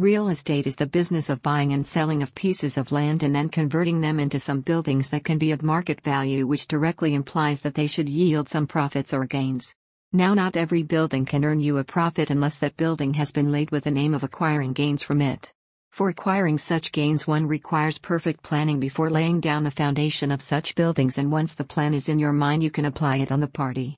Real estate is the business of buying and selling of pieces of land and then converting them into some buildings that can be of market value, which directly implies that they should yield some profits or gains. Now, not every building can earn you a profit unless that building has been laid with the aim of acquiring gains from it. For acquiring such gains, one requires perfect planning before laying down the foundation of such buildings, and once the plan is in your mind, you can apply it on the party.